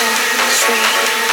two, three.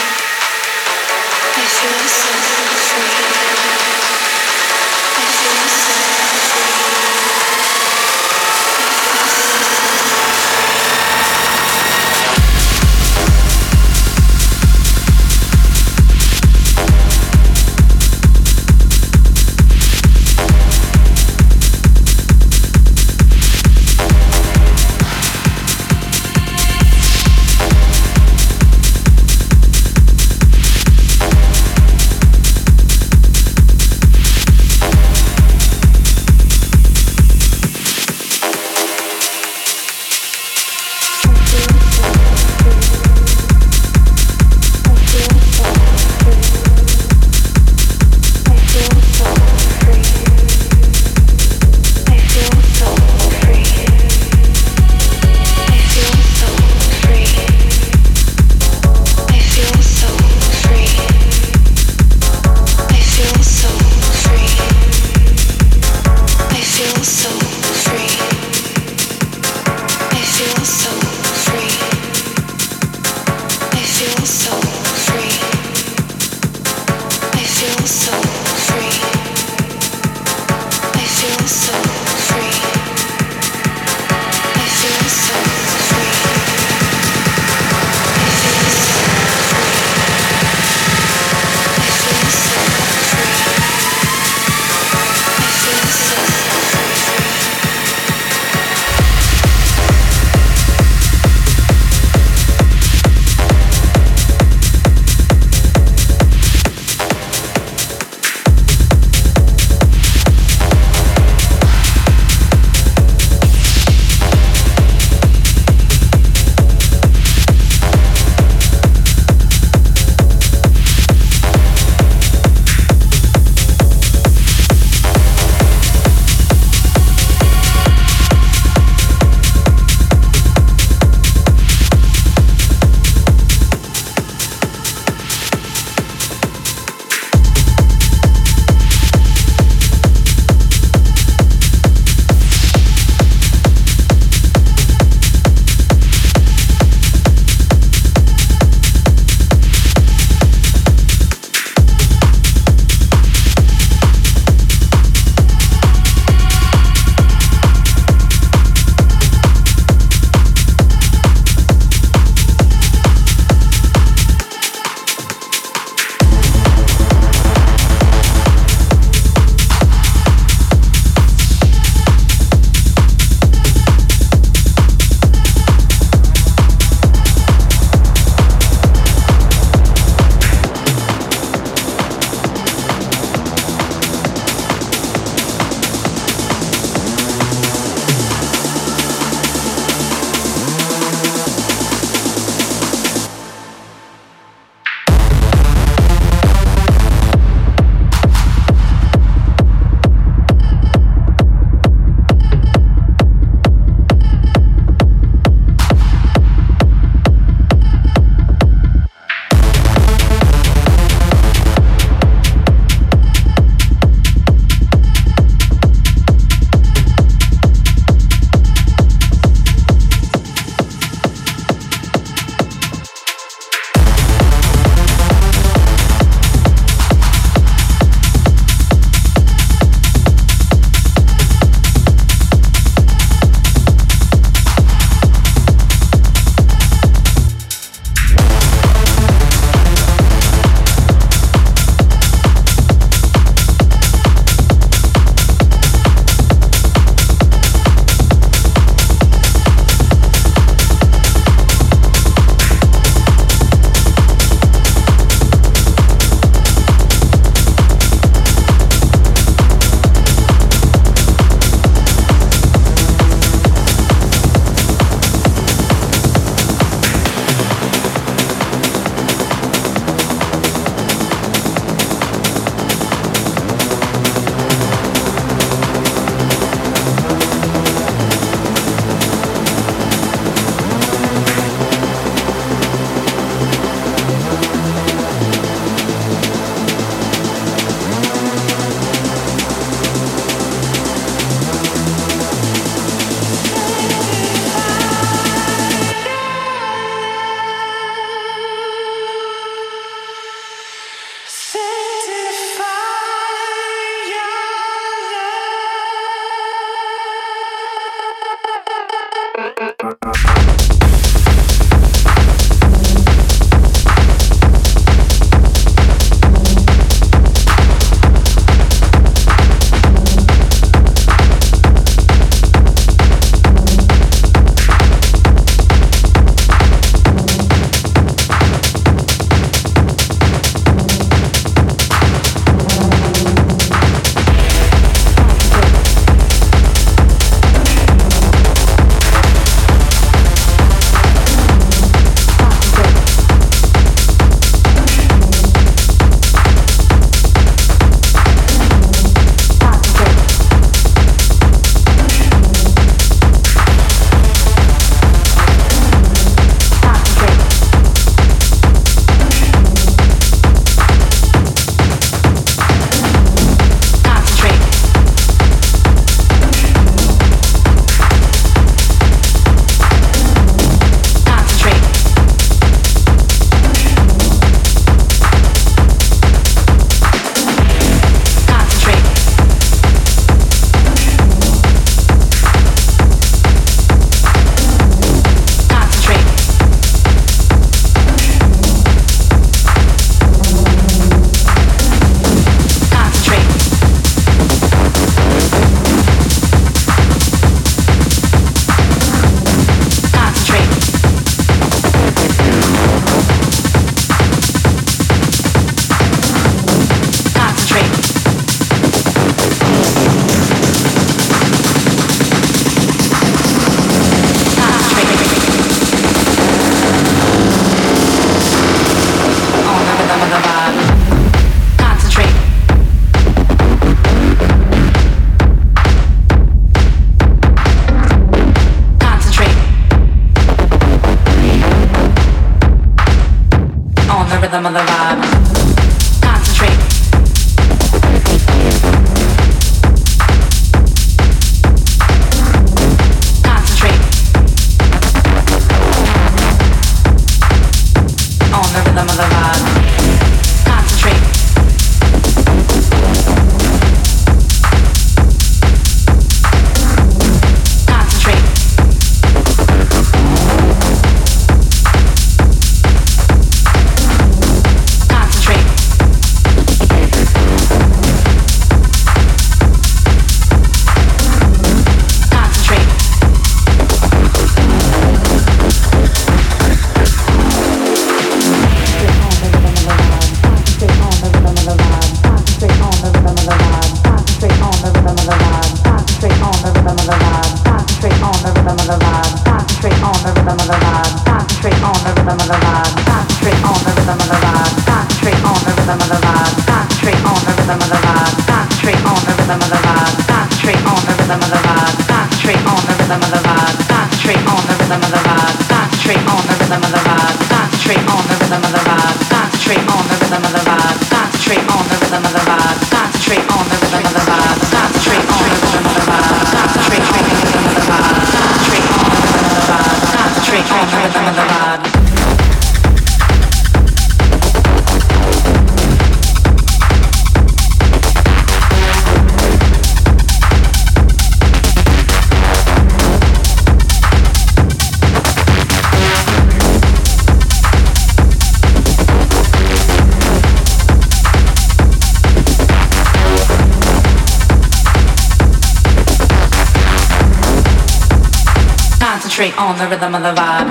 Rhythm of the vibe.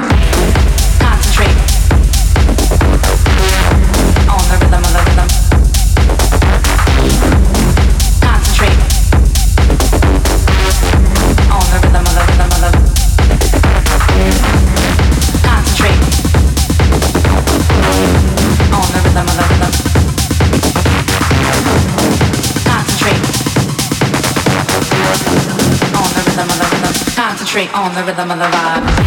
Concentrate on the rhythm of the rhythm. Concentrate on the rhythm of the rhythm of the. Concentrate on the rhythm of the rhythm. Concentrate on the rhythm of the rhythm. Concentrate on the rhythm of the vibe.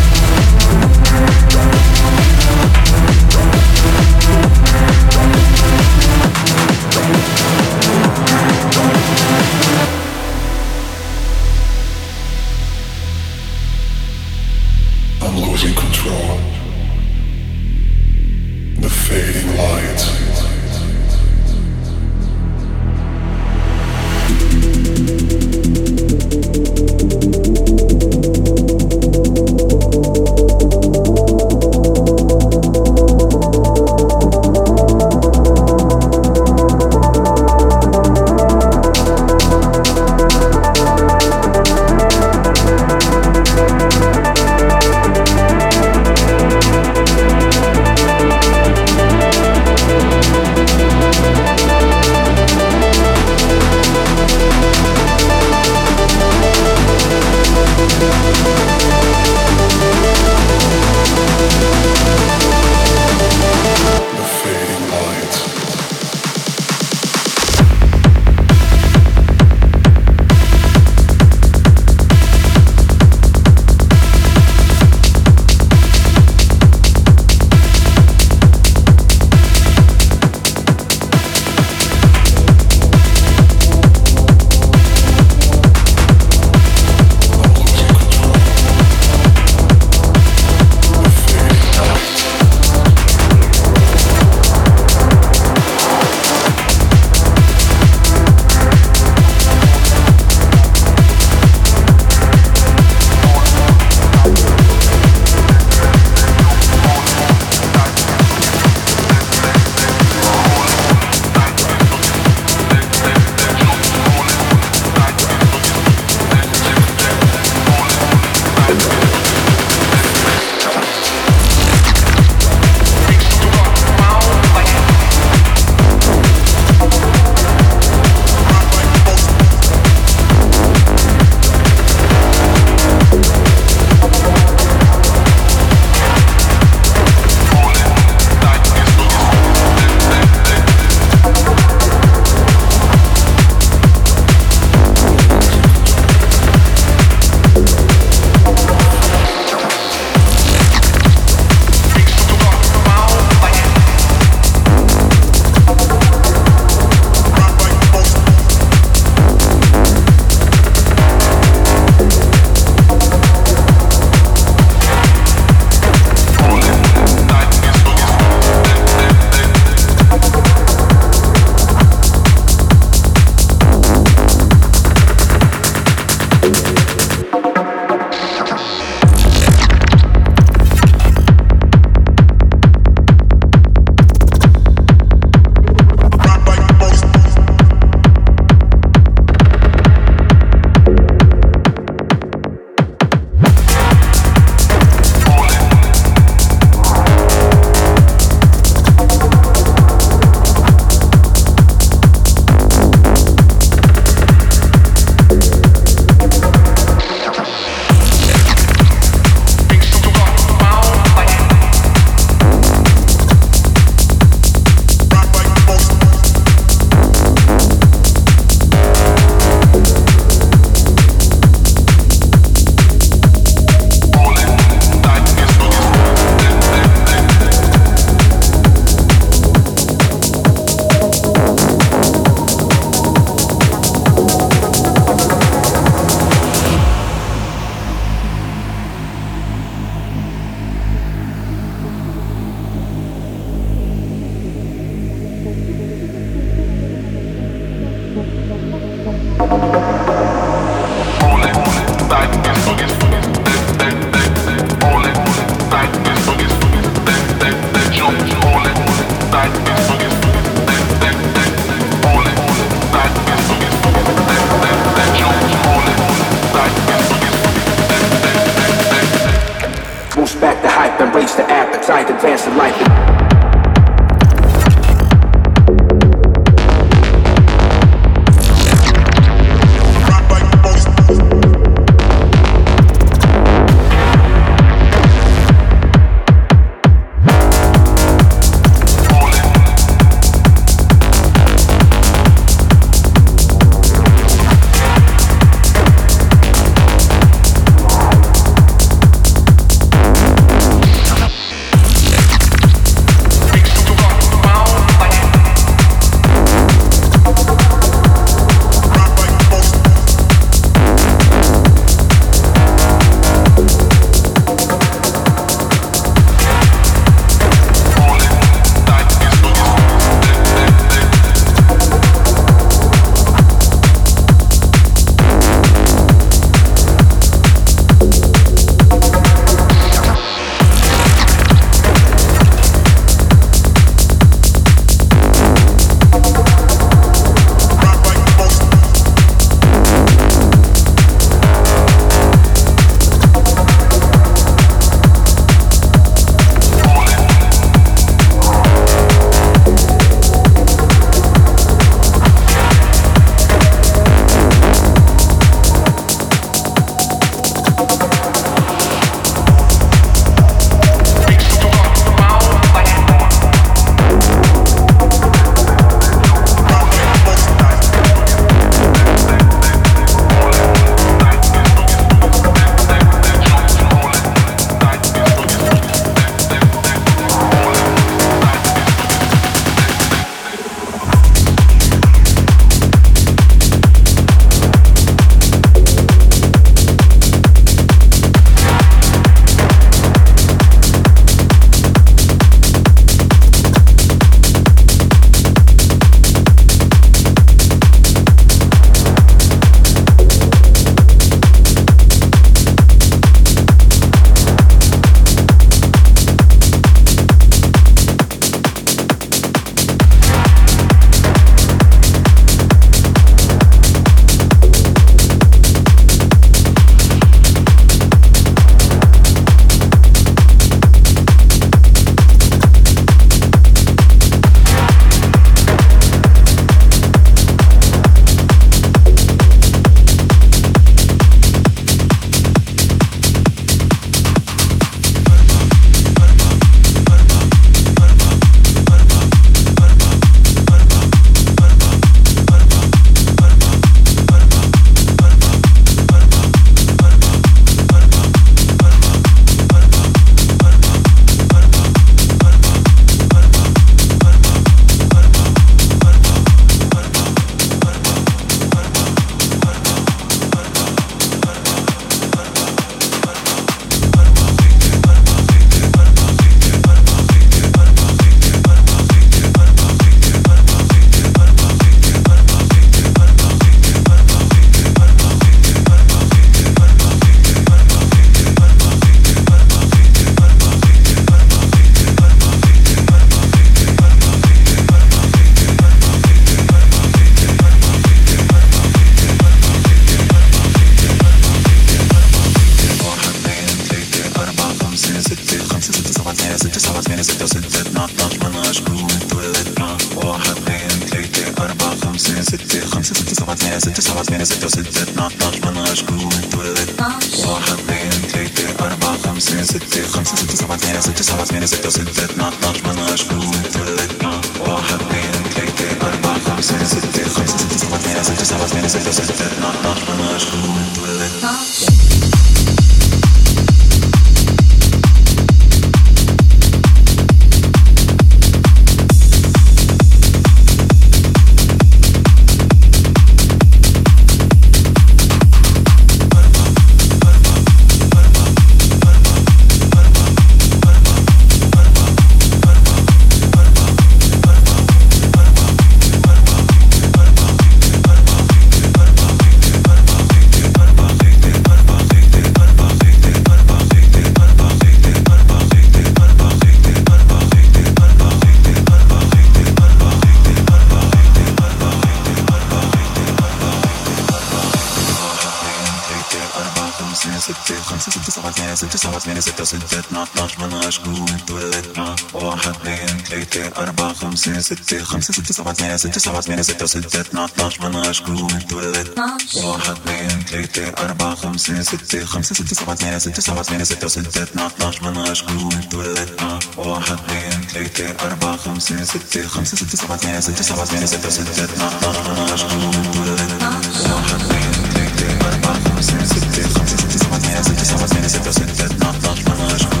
ستة أربعة خمسة ستة خمسة ستة سبعة ثمانية ستة سبعة ثمانية ستة وستة اثنا عشر من عشقه من تولد واحد اثنين ثلاثة أربعة خمسة ستة خمسة ستة سبعة ثمانية ستة سبعة ثمانية ستة وستة اثنا عشر من عشقه من تولد واحد اثنين ثلاثة أربعة خمسة ستة خمسة ستة سبعة ثمانية ستة سبعة ثمانية ستة وستة اثنا عشر من عشقه من تولد واحد اثنين ثلاثة أربعة خمسة ستة خمسة ستة سبعة ثمانية ستة سبعة ثمانية ستة وستة اثنا عشر من عشقه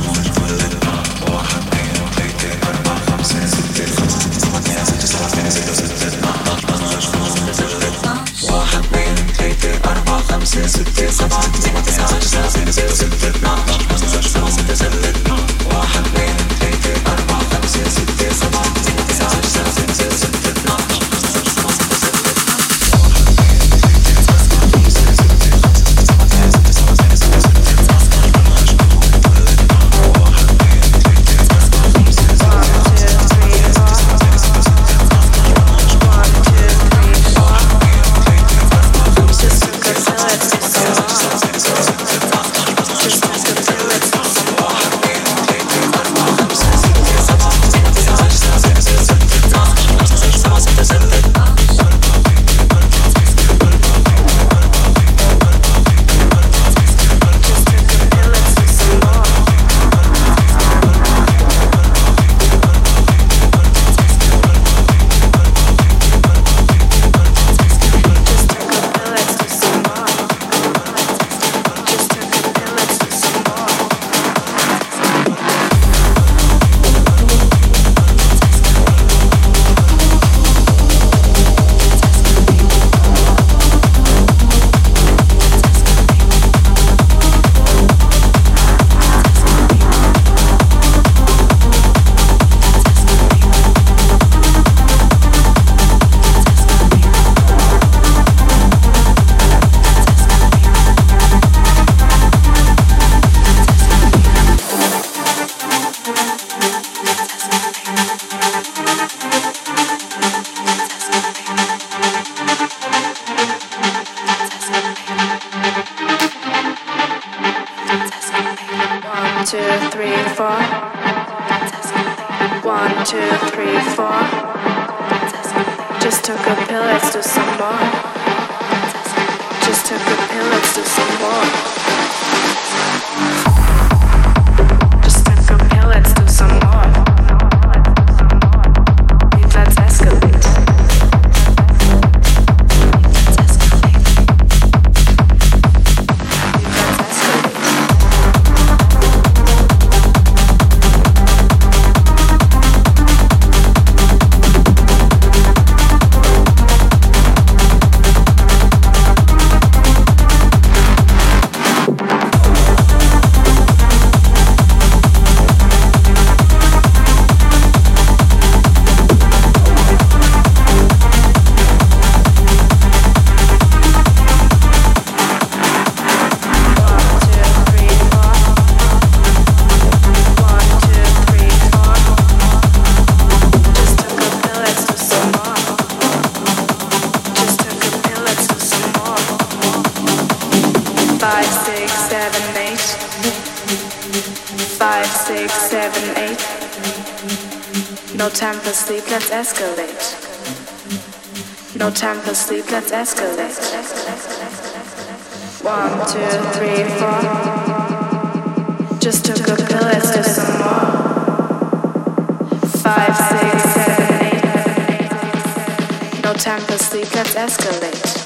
Sympathy, sympathy, sympathy, sympathy, sympathy, sympathy, sympathy, sympathy, sympathy, sympathy, sympathy, sympathy, sympathy, sympathy, sympathy, sympathy, no time for sleep, let's escalate.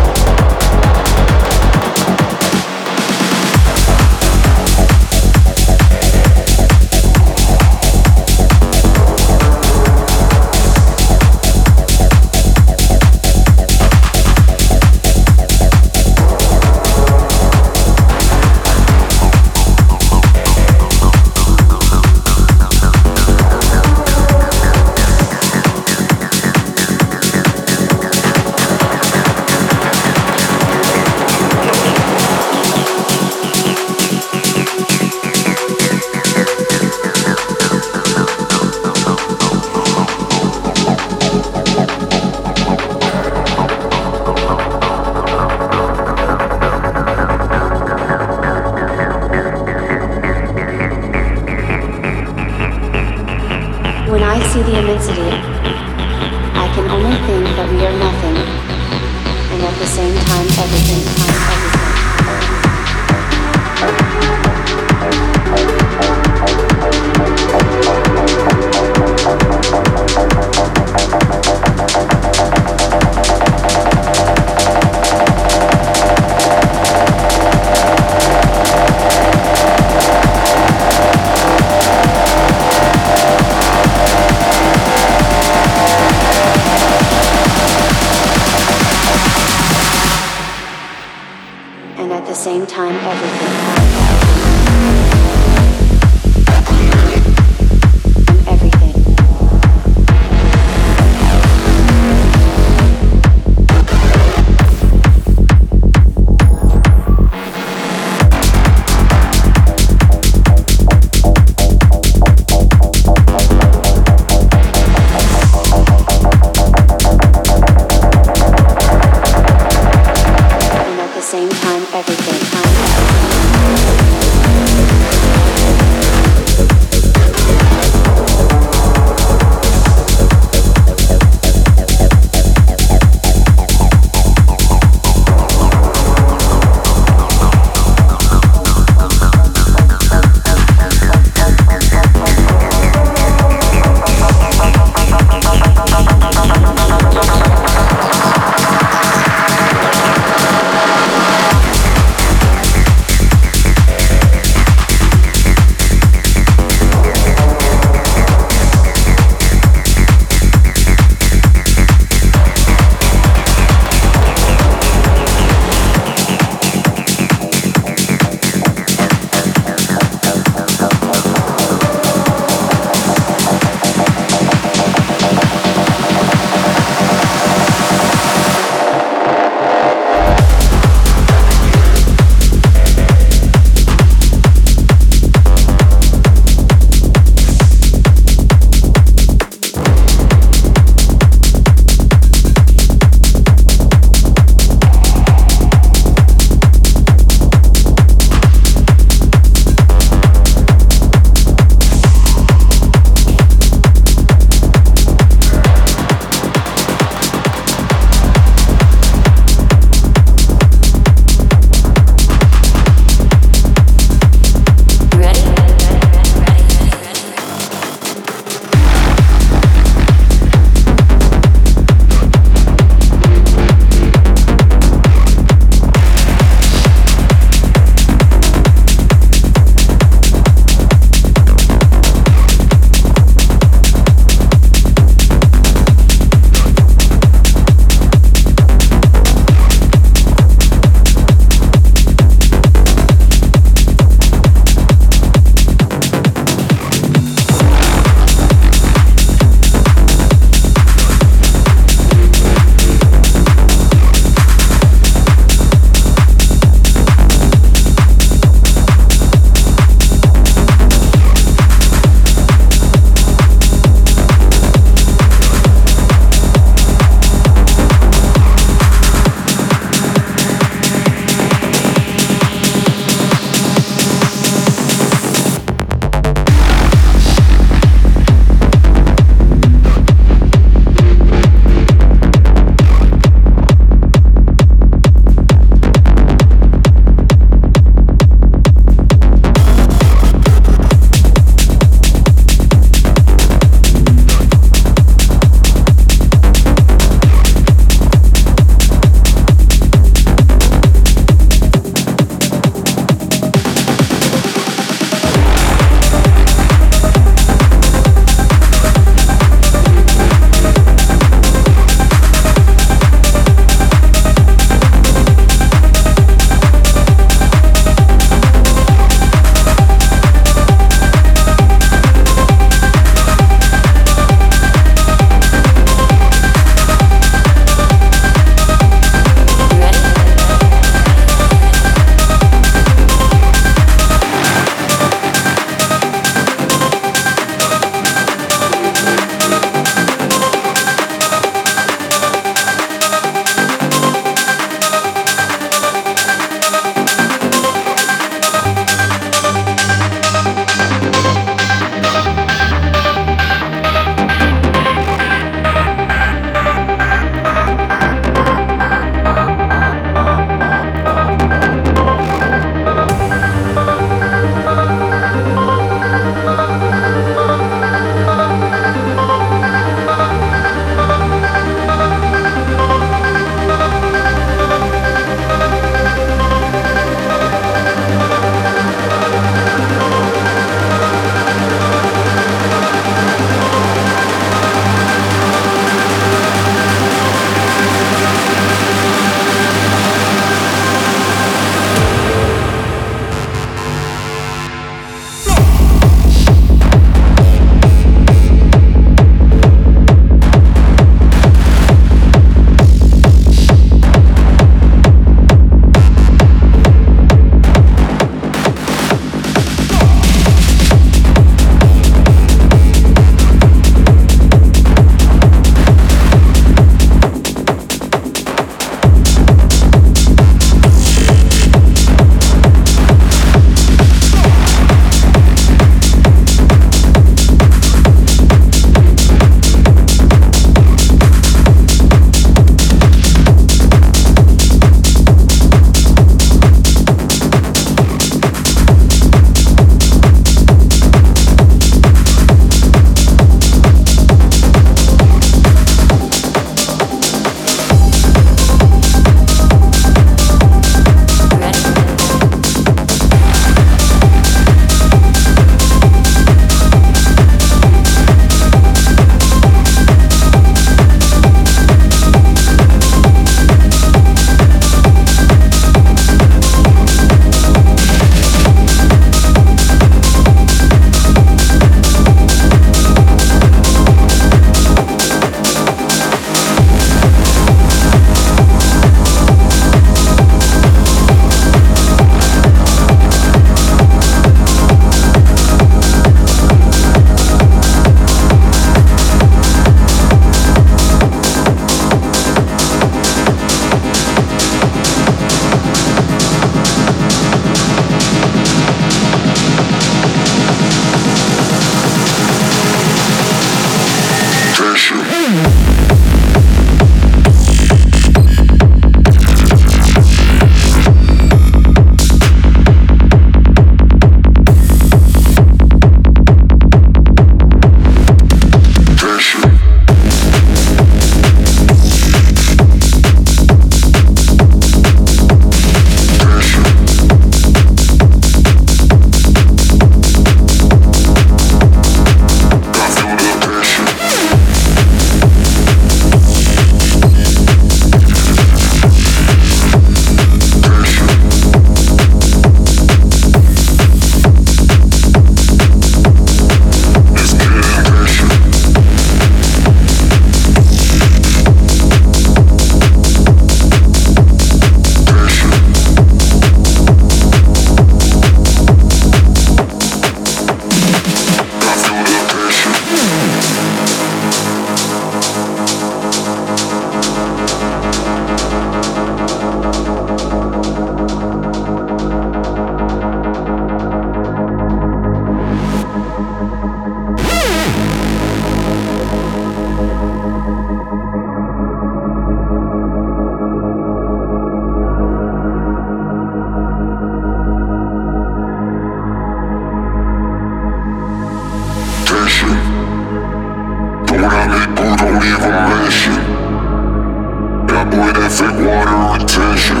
That fake water retention.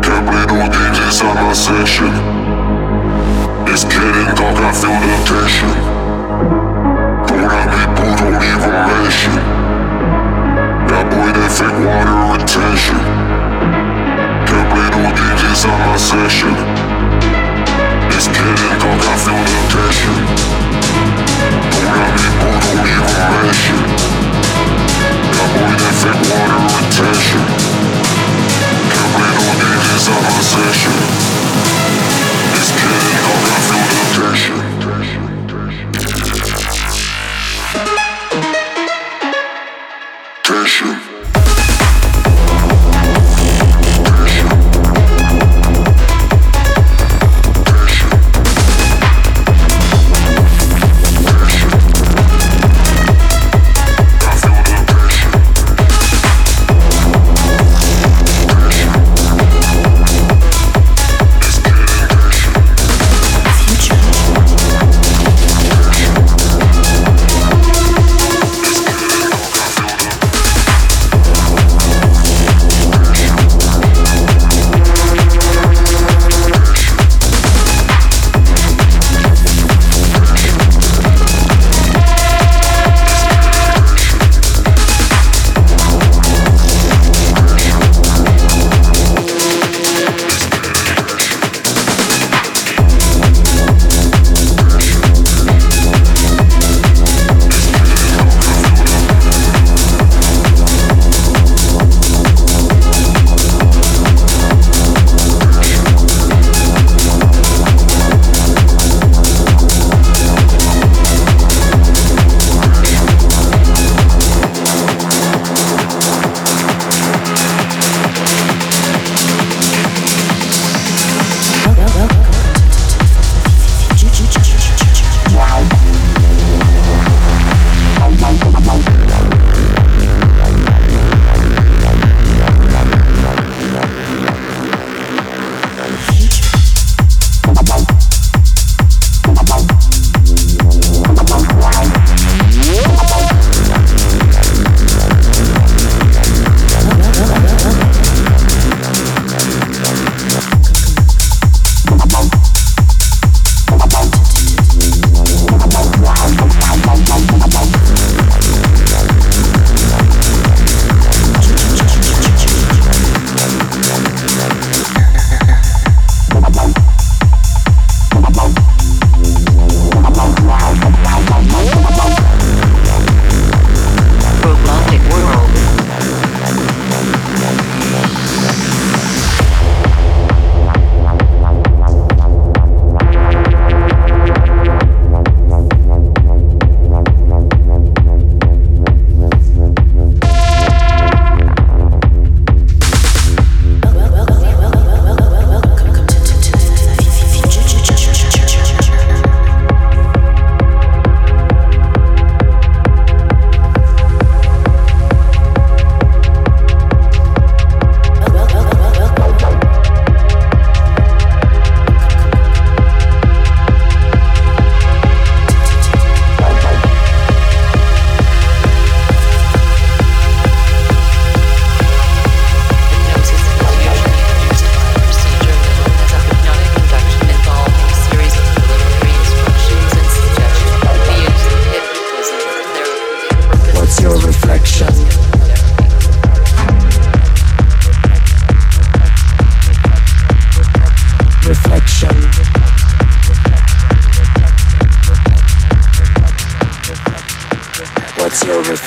Can't play no games inside my session. It's getting dark, I feel the tension. Don't let me boo, don't even mention. That boy, that fake water retention. Can't play no games inside my session. It's getting dark, I feel the tension. Don't let me boo, don't even mention. It's getting dark, oh, I feel the tension.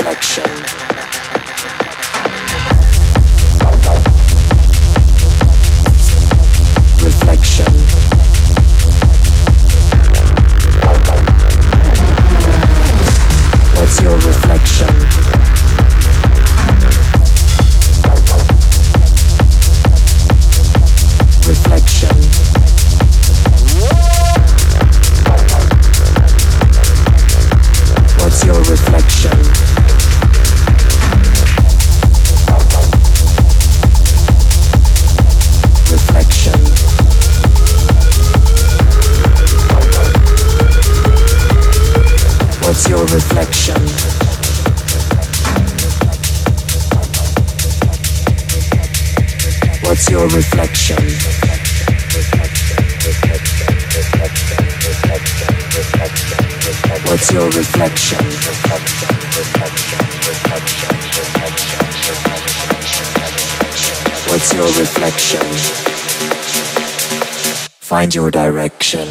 Reflection. Find your direction.